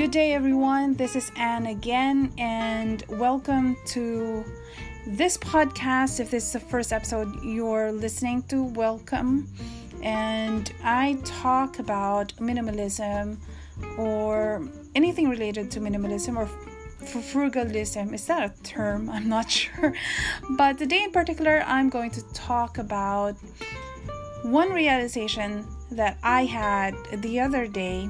Good day, everyone. This is Anne again, and welcome to this podcast. If this is the first episode you're listening to, welcome. And I talk about minimalism or anything related to minimalism or frugalism. Is that a term? I'm not sure. But today in particular, I'm going to talk about one realization that I had the other day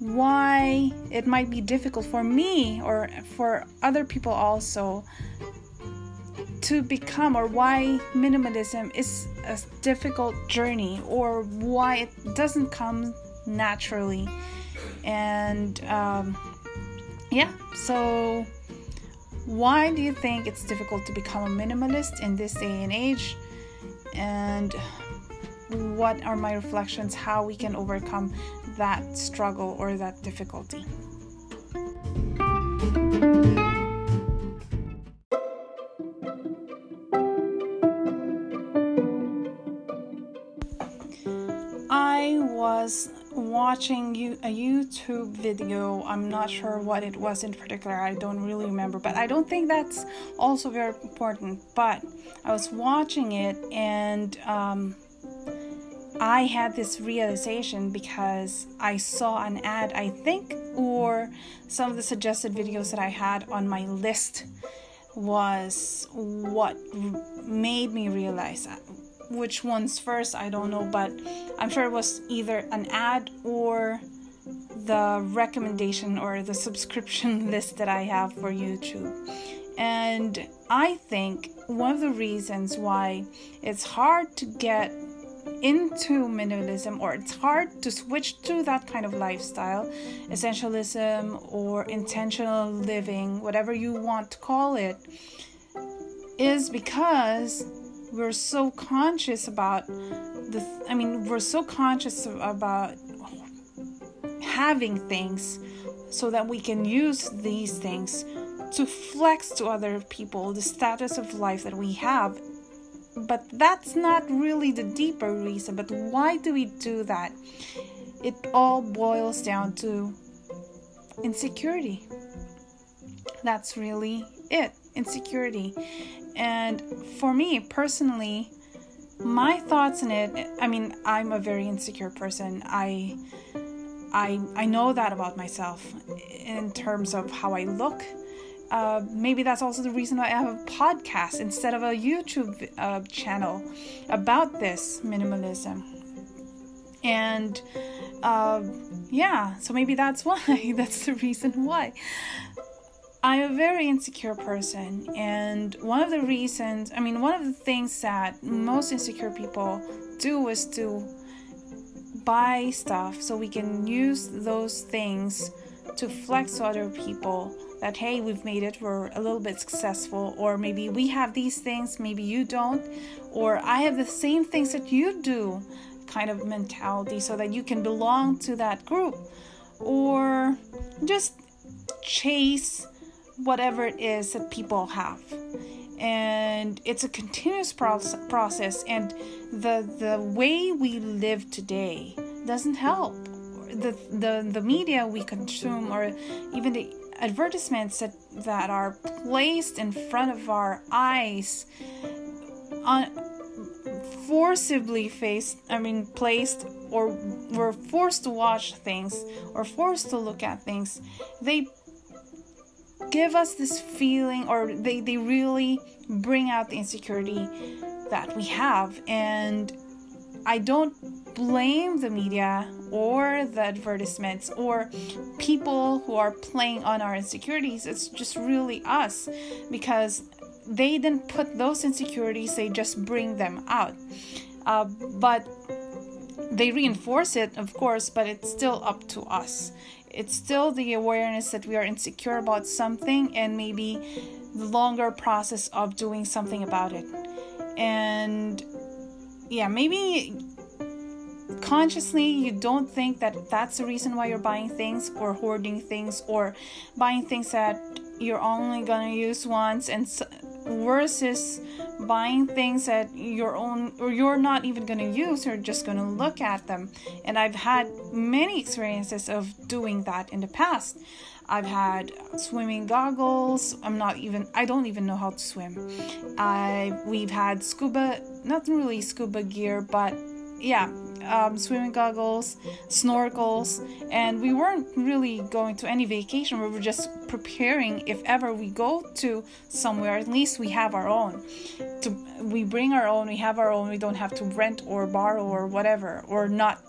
why it might be difficult for me or for other people also to become or why minimalism is a difficult journey or why it doesn't come naturally. And um, yeah so why do you think it's difficult to become a minimalist in this day and age? And what are my reflections how we can overcome that struggle or that difficulty. I was watching you a YouTube video. I'm not sure what it was in particular. I don't really remember, but I don't think that's also very important. But I was watching it and um, I had this realization because I saw an ad, I think, or some of the suggested videos that I had on my list was what made me realize that. Which one's first, I don't know, but I'm sure it was either an ad or the recommendation or the subscription list that I have for YouTube. And I think one of the reasons why it's hard to get into minimalism or it's hard to switch to that kind of lifestyle, essentialism or intentional living, whatever you want to call it, is because we're so conscious about the I mean, we're so conscious about having things so that we can use these things to flex to other people the status of life that we have but that's not really the deeper reason. But why do we do that? It all boils down to insecurity. That's really it insecurity. And for me personally, my thoughts on it i mean i'm a very insecure person i i i know that about myself in terms of how i look uh, maybe that's also the reason why I have a podcast instead of a YouTube uh, channel about this minimalism. And uh, yeah, so maybe that's why. that's the reason why. I'm a very insecure person, and one of the reasons, I mean, one of the things that most insecure people do is to buy stuff so we can use those things to flex to other people that hey we've made it we're a little bit successful or maybe we have these things maybe you don't or i have the same things that you do kind of mentality so that you can belong to that group or just chase whatever it is that people have. And it's a continuous process and the the way we live today doesn't help. The the the media we consume or even the advertisements that, that are placed in front of our eyes on forcibly faced i mean placed or we're forced to watch things or forced to look at things they give us this feeling or they, they really bring out the insecurity that we have. And I don't blame the media or the advertisements or people who are playing on our insecurities. It's just really us because they didn't put those insecurities, they just bring them out. Uh, but they reinforce it, of course, but it's still up to us. It's still the awareness that we are insecure about something and maybe the longer process of doing something about it. And yeah, maybe consciously you don't think that that's the reason why you're buying things or hoarding things or buying things that you're only gonna use once and versus buying things that your own or you're not even to use you're just to look at them. And i've had many experiences of doing that in the past. I've had swimming goggles. I'm not even i don't even know how to swim. I we've had scuba not really scuba gear but yeah um, swimming goggles, snorkels, and we weren't really going to any vacation. We were just preparing if ever we go to somewhere, at least we have our own. To we bring our own, we have our own. We don't have to rent or borrow or whatever, or not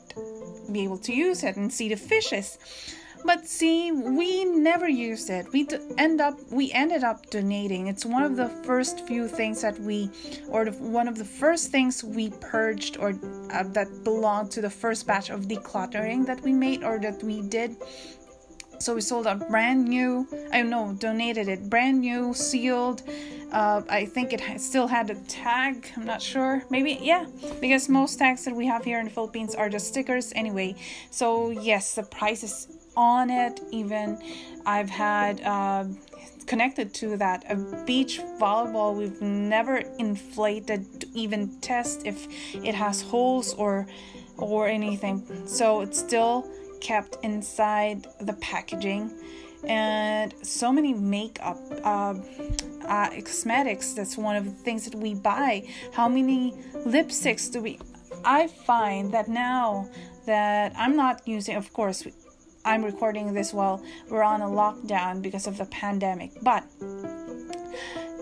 be able to use it and see the fishes. But see, we never used it. We end up we ended up donating. It's one of the first few things that we, or one of the first things we purged or uh, that belonged to the first batch of decluttering that we made or that we did. So we sold a brand new. I don't know donated it brand new sealed. Uh, I think it still had a tag. I'm not sure. Maybe, yeah, because most tags that we have here in the Philippines are just stickers anyway. So, yes, the price is on it. Even i've had uh, connected to that. A beach volleyball we've never inflated to even test if it has holes or or anything. So it's still kept inside the packaging. And so many makeup uh, uh, cosmetics that's one of the things that we buy. How many lipsticks do we i find that now that i'm not using of course I'm recording this while we're on a lockdown because of the pandemic. But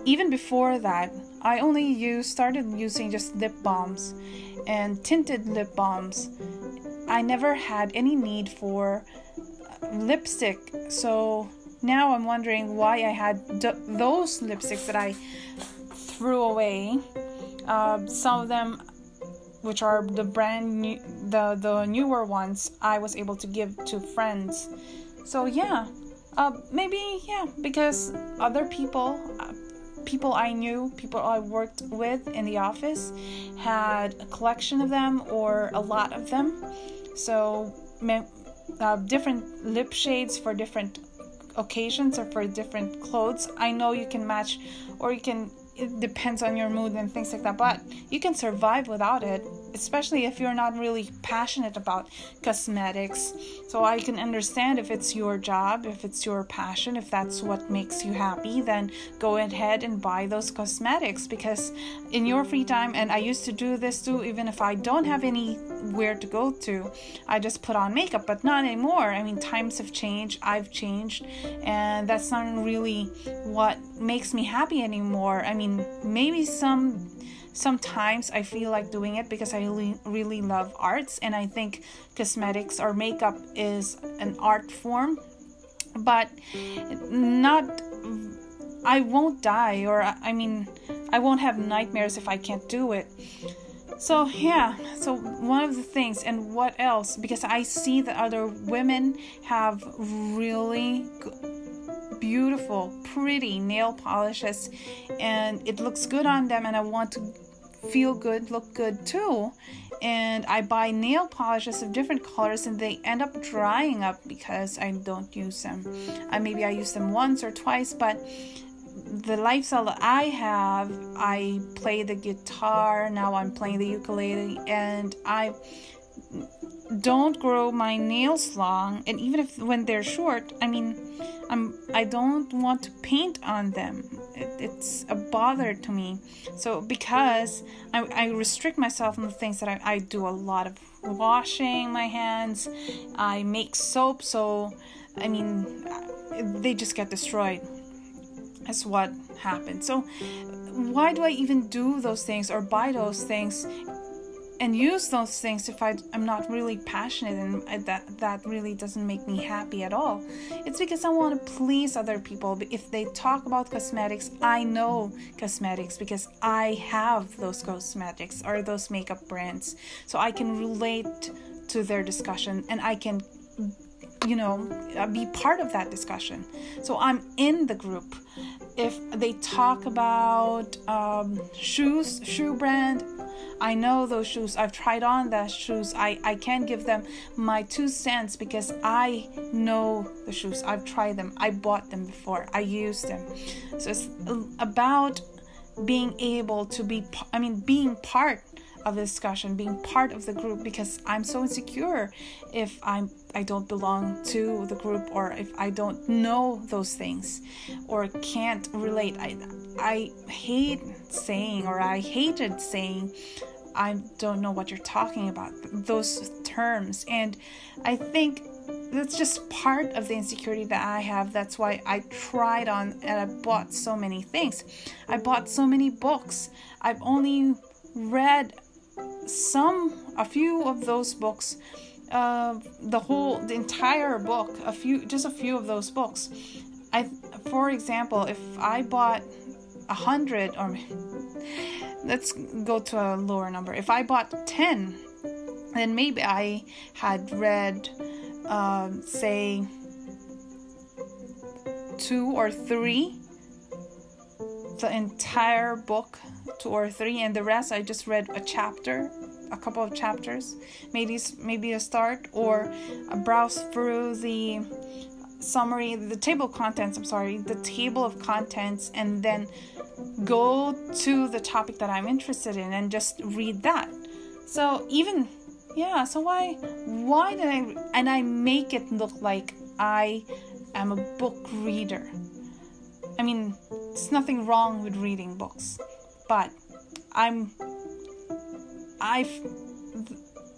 even before that, I only used started using just lip balms and tinted lip balms. I never had any need for lipstick. So now I'm wondering why I had d- those lipsticks that I threw away. Uh, some of them which are the brand new the the newer ones i was able to give to friends. So yeah. Uh, maybe yeah because other people uh, people i knew people i worked with in the office had a collection of them or a lot of them. So uh, different lip shades for different occasions or for different clothes. I know you can match or you can it depends on your mood and things like that but you can survive without it especially if you're not really passionate about cosmetics. So i can understand if it's your job if it's your passion if that's what makes you happy then go ahead and buy those cosmetics. Because in your free time and i used to do this too even if i don't have anywhere to go to i just put on makeup but not anymore. I mean times have changed i've changed and that's not really what makes me happy anymore. I mean maybe some sometimes I feel like doing it because I really, really love arts, and I think cosmetics or makeup is an art form, but not. I won't die, or I mean, I won't have nightmares if I can't do it. So, yeah, so one of the things, and what else? Because I see that other women have really beautiful, pretty nail polishes, and it looks good on them, and I want to feel good, look good too. And I buy nail polishes of different colors, and they end up drying up because I don't use them. I maybe I use them once or twice, but the lifestyle that I have, I play the guitar. Now I'm playing the ukulele, and I don't grow my nails long and even if when they're short i mean i'm i don't want to paint on them it, it's a bother to me. So because I, I restrict myself on the things that I, I do a lot of washing my hands. I make soap so i mean they just get destroyed. That's what happens so why do i even do those things or buy those things and use those things if I, am not really passionate and that that really doesn't make me happy at all. It's because I want to please other people. If they talk about cosmetics, I know cosmetics because I have those cosmetics or those makeup brands, so I can relate to their discussion and I can you know be part of that discussion so i'm in the group if they talk about um, shoes shoe brand I know those shoes. I've tried on those shoes. I, I can't give them my two cents because I know the shoes. I've tried them. I bought them before. I used them. So it's about being able to be i mean being part of the discussion being part of the group because i'm so insecure if i'm i don't belong to the group or if i don't know those things or can't relate i i hate saying or i hated saying i don't know what you're talking about those terms and i think that's just part of the insecurity that I have. That's why I tried on and I bought so many things. I bought so many books. I've only read some, a few of those books. Uh, the whole, the entire book, a few, just a few of those books. I, for example, if I bought a hundred, or let's go to a lower number. If I bought ten, then maybe I had read um, say two or three the entire book two or three and the rest i just read a chapter a couple of chapters maybe maybe a start or a browse through the summary the table of contents i'm sorry the table of contents and then go to the topic that i'm interested in and just read that. So even yeah so why why did i and i make it look like i am a book reader. I mean there's nothing wrong with reading books but i'm i've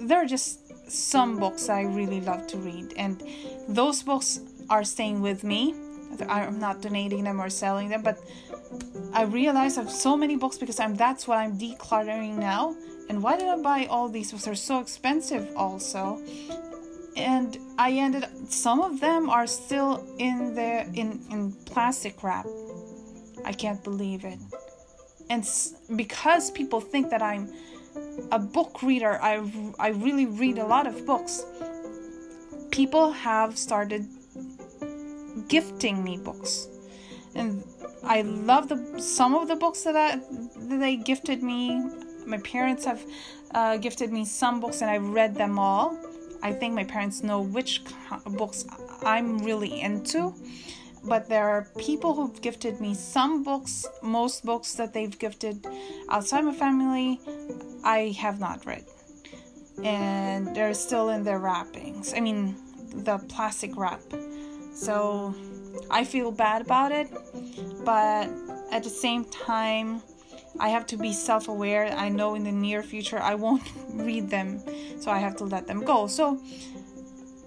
there are just some books i really love to read and those books are staying with me i'm not donating them or selling them but i realize i have so many books because i'm that's what i'm decluttering now and why did I buy all these books? They're so expensive, also. And I ended some of them are still in the in in plastic wrap. I can't believe it. And because people think that I'm a book reader, I I really read a lot of books. People have started gifting me books. And I love the some of the books that, I, that they gifted me my parents have uh, gifted me some books and I've read them all. I think my parents know which books I'm really into. But there are people who've gifted me some books, most books that they've gifted outside my family, I have not read. And they're still in their wrappings. I mean, the plastic wrap. So I feel bad about it, but at the same time, I have to be self aware. I know in the near future I won't read them, so I have to let them go. So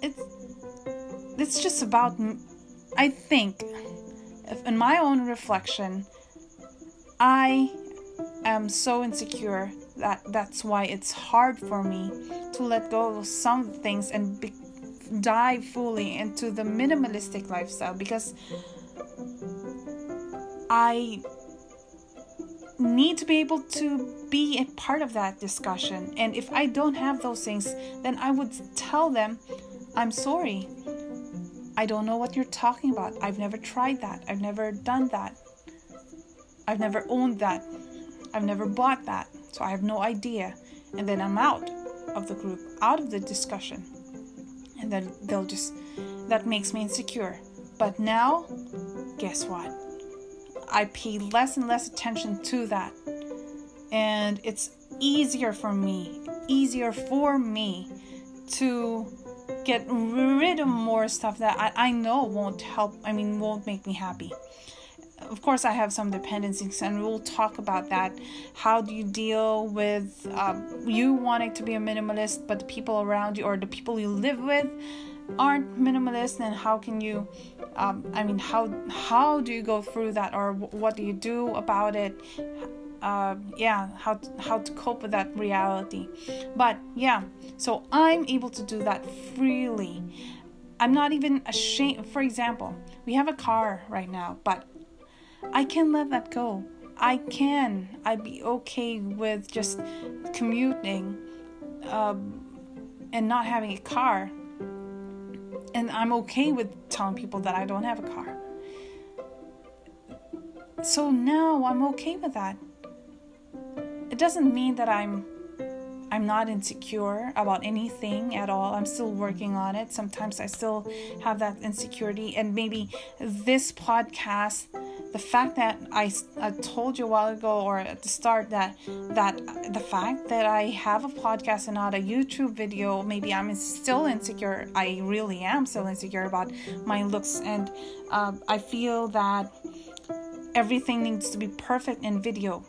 it's it's just about I think in my own reflection I am so insecure that that's why it's hard for me to let go of some things and be, dive fully into the minimalistic lifestyle because I need to be able to be a part of that discussion. And if I don't have those things, then I would tell them, I'm sorry. I don't know what you're talking about. I've never tried that. I've never done that. I've never owned that. I've never bought that. So I have no idea. And then I'm out of the group, out of the discussion. And then they'll just, that makes me insecure. But now, guess what? I pay less and less attention to that. And it's easier for me, easier for me to get rid of more stuff that I, I know won't help, I mean, won't make me happy. Of course, I have some dependencies, and we'll talk about that. How do you deal with uh, you wanting to be a minimalist, but the people around you or the people you live with aren't minimalist? And how can you um, i mean how how do you go through that or what do you do about it? Uh, yeah how to, how to cope with that reality. But yeah so i'm able to do that freely. I'm not even ashamed for example we have a car right now but i can let that go i can i'd be okay with just commuting um, and not having a car and I'm okay with telling people that I don't have a car. So now I'm okay with that. It doesn't mean that I'm I'm not insecure about anything at all. I'm still working on it. Sometimes I still have that insecurity and maybe this podcast the fact that I, I told you a while ago or at the start that that the fact that I have a podcast and not a YouTube video, maybe I'm still insecure. I really am still insecure about my looks, and uh, I feel that everything needs to be perfect in video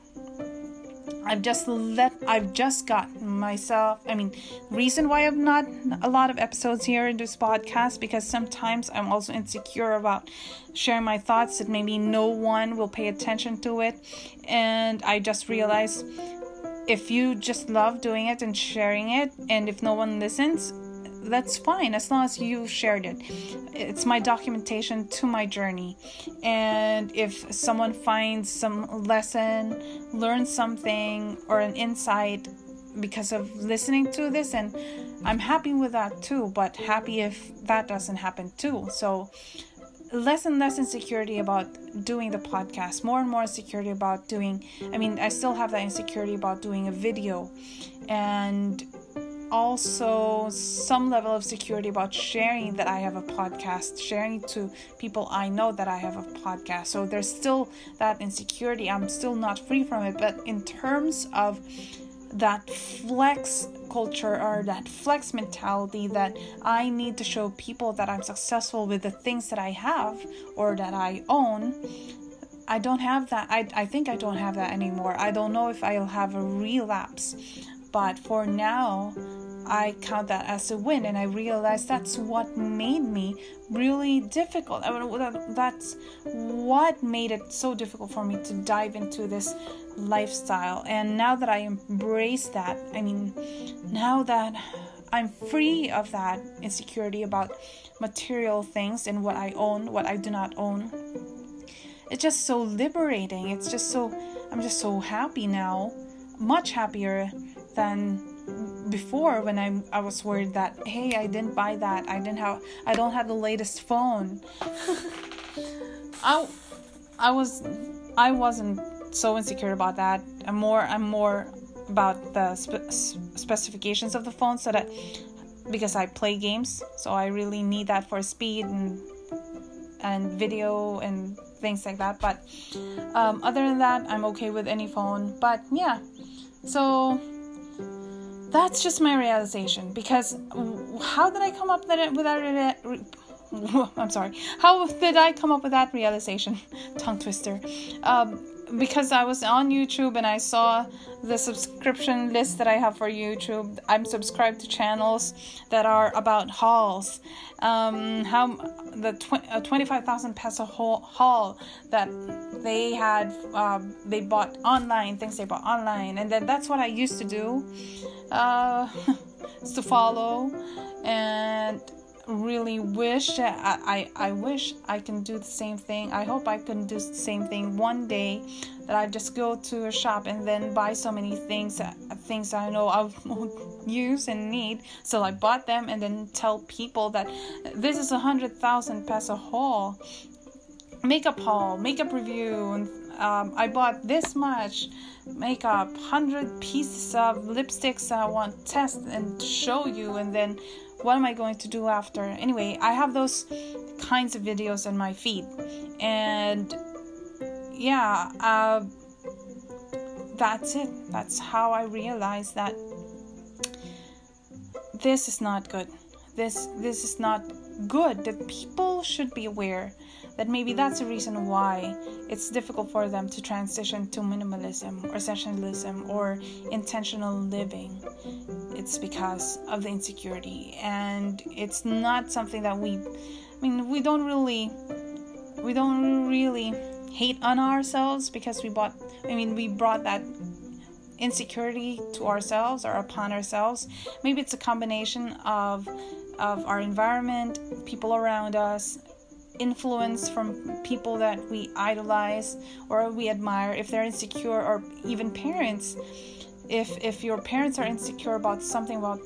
I've just let I've just got myself I mean reason why I've not a lot of episodes here in this podcast because sometimes I'm also insecure about sharing my thoughts that maybe no one will pay attention to it. And I just realized if you just love doing it and sharing it and if no one listens that's fine as long as you shared it. It's my documentation to my journey. And if someone finds some lesson, learns something, or an insight because of listening to this, and I'm happy with that too, but happy if that doesn't happen too. So, less and less insecurity about doing the podcast, more and more insecurity about doing. I mean, I still have that insecurity about doing a video, and also some level of security about sharing that I have a podcast, sharing to people I know that I have a podcast. So there's still that insecurity. I'm still not free from it. But in terms of that flex culture or that flex mentality that I need to show people that I'm successful with the things that I have or that I own. I don't have that. I, I think I don't have that anymore. I don't know if I'll have a relapse. But for now, I count that as a win, and I realized that's what made me really difficult. That's what made it so difficult for me to dive into this lifestyle. And now that I embrace that, I mean, now that I'm free of that insecurity about material things and what I own, what I do not own, it's just so liberating. It's just so, I'm just so happy now, much happier than before when I I was worried that hey I didn't buy that I didn't have I don't have the latest phone. I I was I wasn't so insecure about that. I'm more I'm more about the spe- specifications of the phone so that because I play games so I really need that for speed and and video and things like that but um, other than that I'm okay with any phone but yeah so that's just my realization because how did I come up with that? I'm sorry. How did I come up with that realization? Tongue twister. Um, because I was on YouTube and I saw the subscription list that I have for YouTube. I'm subscribed to channels that are about hauls. Um, how the tw- uh, 25,000 peso haul that they had, um, they bought online, things they bought online. And then that's what I used to do, uh, to follow. And really wish I, I I wish I can do the same thing. I hope I can do the same thing one day that I just go to a shop and then buy so many things things I know I will use and need. So I bought them and then tell people that this is a hundred thousand peso haul, makeup haul, makeup review, and um, I bought this much makeup, hundred pieces of lipsticks I want test and show you, and then what am I going to do after? Anyway, I have those kinds of videos on my feed, and yeah, uh, that's it. That's how I realized that this is not good. This this is not good. That people should be aware that maybe that's the reason why it's difficult for them to transition to minimalism or essentialism or intentional living. It's because of the insecurity, and it's not something that we. I mean, we don't really, we don't really hate on ourselves because we bought. I mean, we brought that insecurity to ourselves or upon ourselves. Maybe it's a combination of of our environment, people around us, influence from people that we idolize or we admire if they're insecure or even parents if if your parents are insecure about something about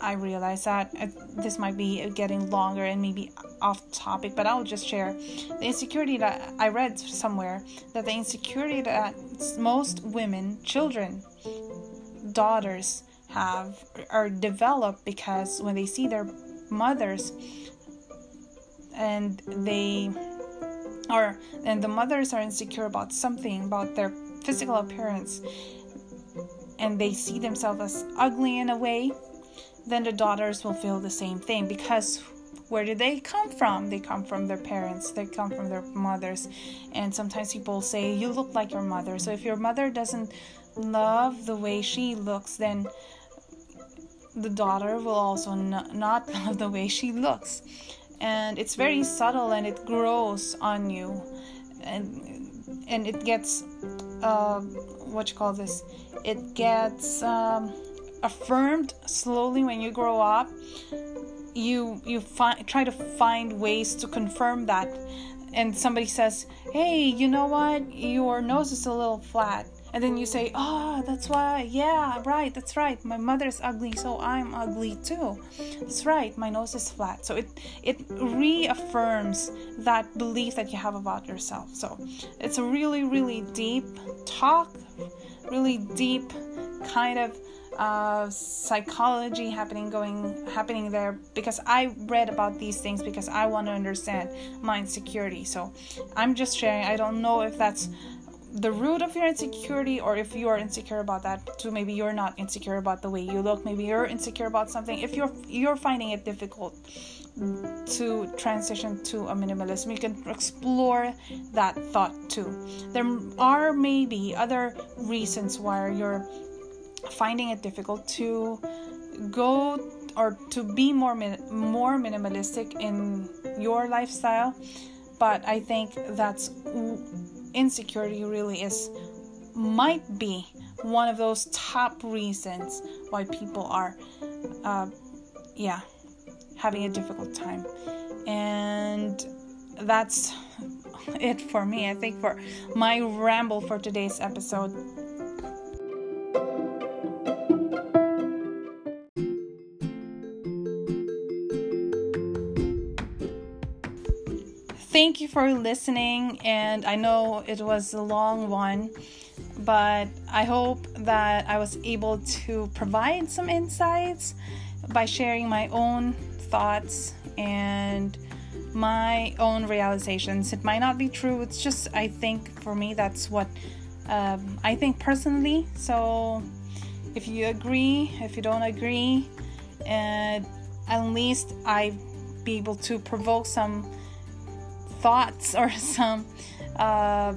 I realize that uh, this might be getting longer and maybe off topic, but I'll just share the insecurity that I read somewhere that the insecurity that most women, children, daughters have are developed because when they see their mothers and they are and the mothers are insecure about something about their physical appearance and they see themselves as ugly in a way then the daughters will feel the same thing because where do they come from? They come from their parents. They come from their mothers. And sometimes people say you look like your mother. So if your mother doesn't love the way she looks then the daughter will also not love the way she looks. And it's very subtle and it grows on you. And and it gets uh, what you call this it gets um, affirmed slowly when you grow up. You you try to find ways to confirm that. And somebody says hey you know what? Your nose is a little flat. And then you say oh that's why yeah right that's right. My mother's ugly so i'm ugly too. That's right my nose is flat. So it it reaffirms that belief that you have about yourself. So it's a really really deep talk really deep kind of uh, psychology happening going happening there because I read about these things because I want to understand my insecurity. So I'm just sharing. I don't know if that's the root of your insecurity or if you are insecure about that too maybe you're not insecure about the way you look maybe you're insecure about something. If you're you're finding it difficult to transition to a minimalism you can explore that thought too. There are maybe other reasons why you're finding it difficult to go or to be more more minimalistic in your lifestyle but i think that's insecurity really is might be one of those top reasons why people are uh, yeah having a difficult time. And that's it for me i think for my ramble for today's episode thank you for listening. And I know it was a long one, but I hope that I was able to provide some insights by sharing my own thoughts and my own realizations. It might not be true, it's just, I think, for me, that's what um, I think personally. So if you agree, if you don't agree, and at least I be able to provoke some thoughts or some uh,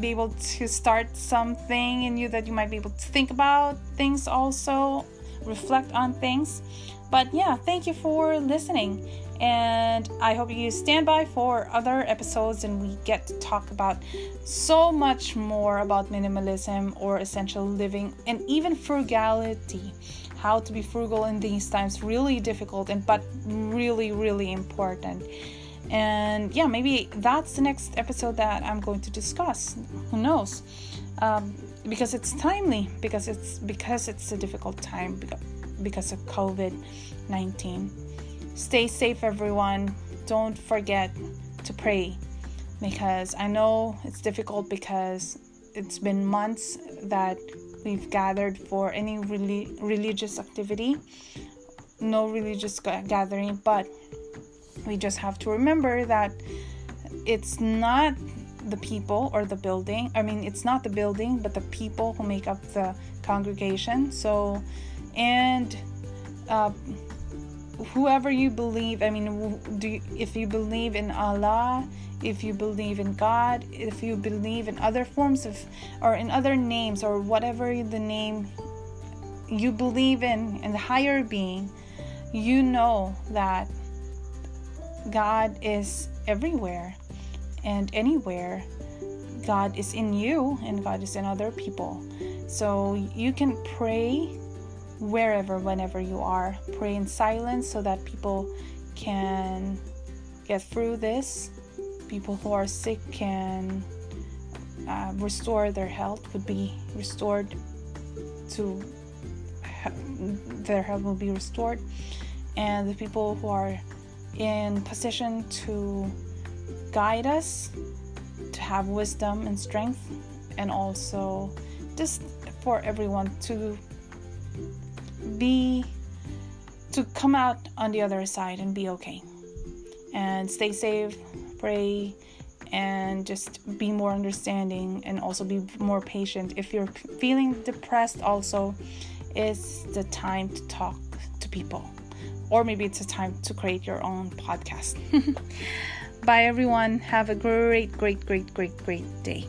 be able to start something in you that you might be able to think about things also reflect on things. But yeah thank you for listening. And i hope you stand by for other episodes and we get to talk about so much more about minimalism or essential living and even frugality. How to be frugal in these times really difficult and but really really important and yeah maybe that's the next episode that i'm going to discuss. Who knows? Um, because it's timely because it's because it's a difficult time because of covid-19 stay safe everyone. Don't forget to pray because i know it's difficult because it's been months that we've gathered for any really religious activity. No religious gathering but we just have to remember that it's not the people or the building. I mean, it's not the building, but the people who make up the congregation. So, and uh, whoever you believe, I mean, do you, if you believe in Allah, if you believe in God, if you believe in other forms of, or in other names, or whatever the name you believe in, in the higher being, you know that God is everywhere and anywhere. God is in you and God is in other people. So you can pray wherever, whenever you are. Pray in silence so that people can get through this. People who are sick can uh, restore their health, would be restored to their health will be restored. And the people who are in position to guide us, to have wisdom and strength, and also just for everyone to be to come out on the other side and be okay. And stay safe, pray, and just be more understanding and also be more patient. If you're feeling depressed, also, it's the time to talk to people, or maybe it's a time to create your own podcast. Bye, everyone. Have a great, great, great, great, great day.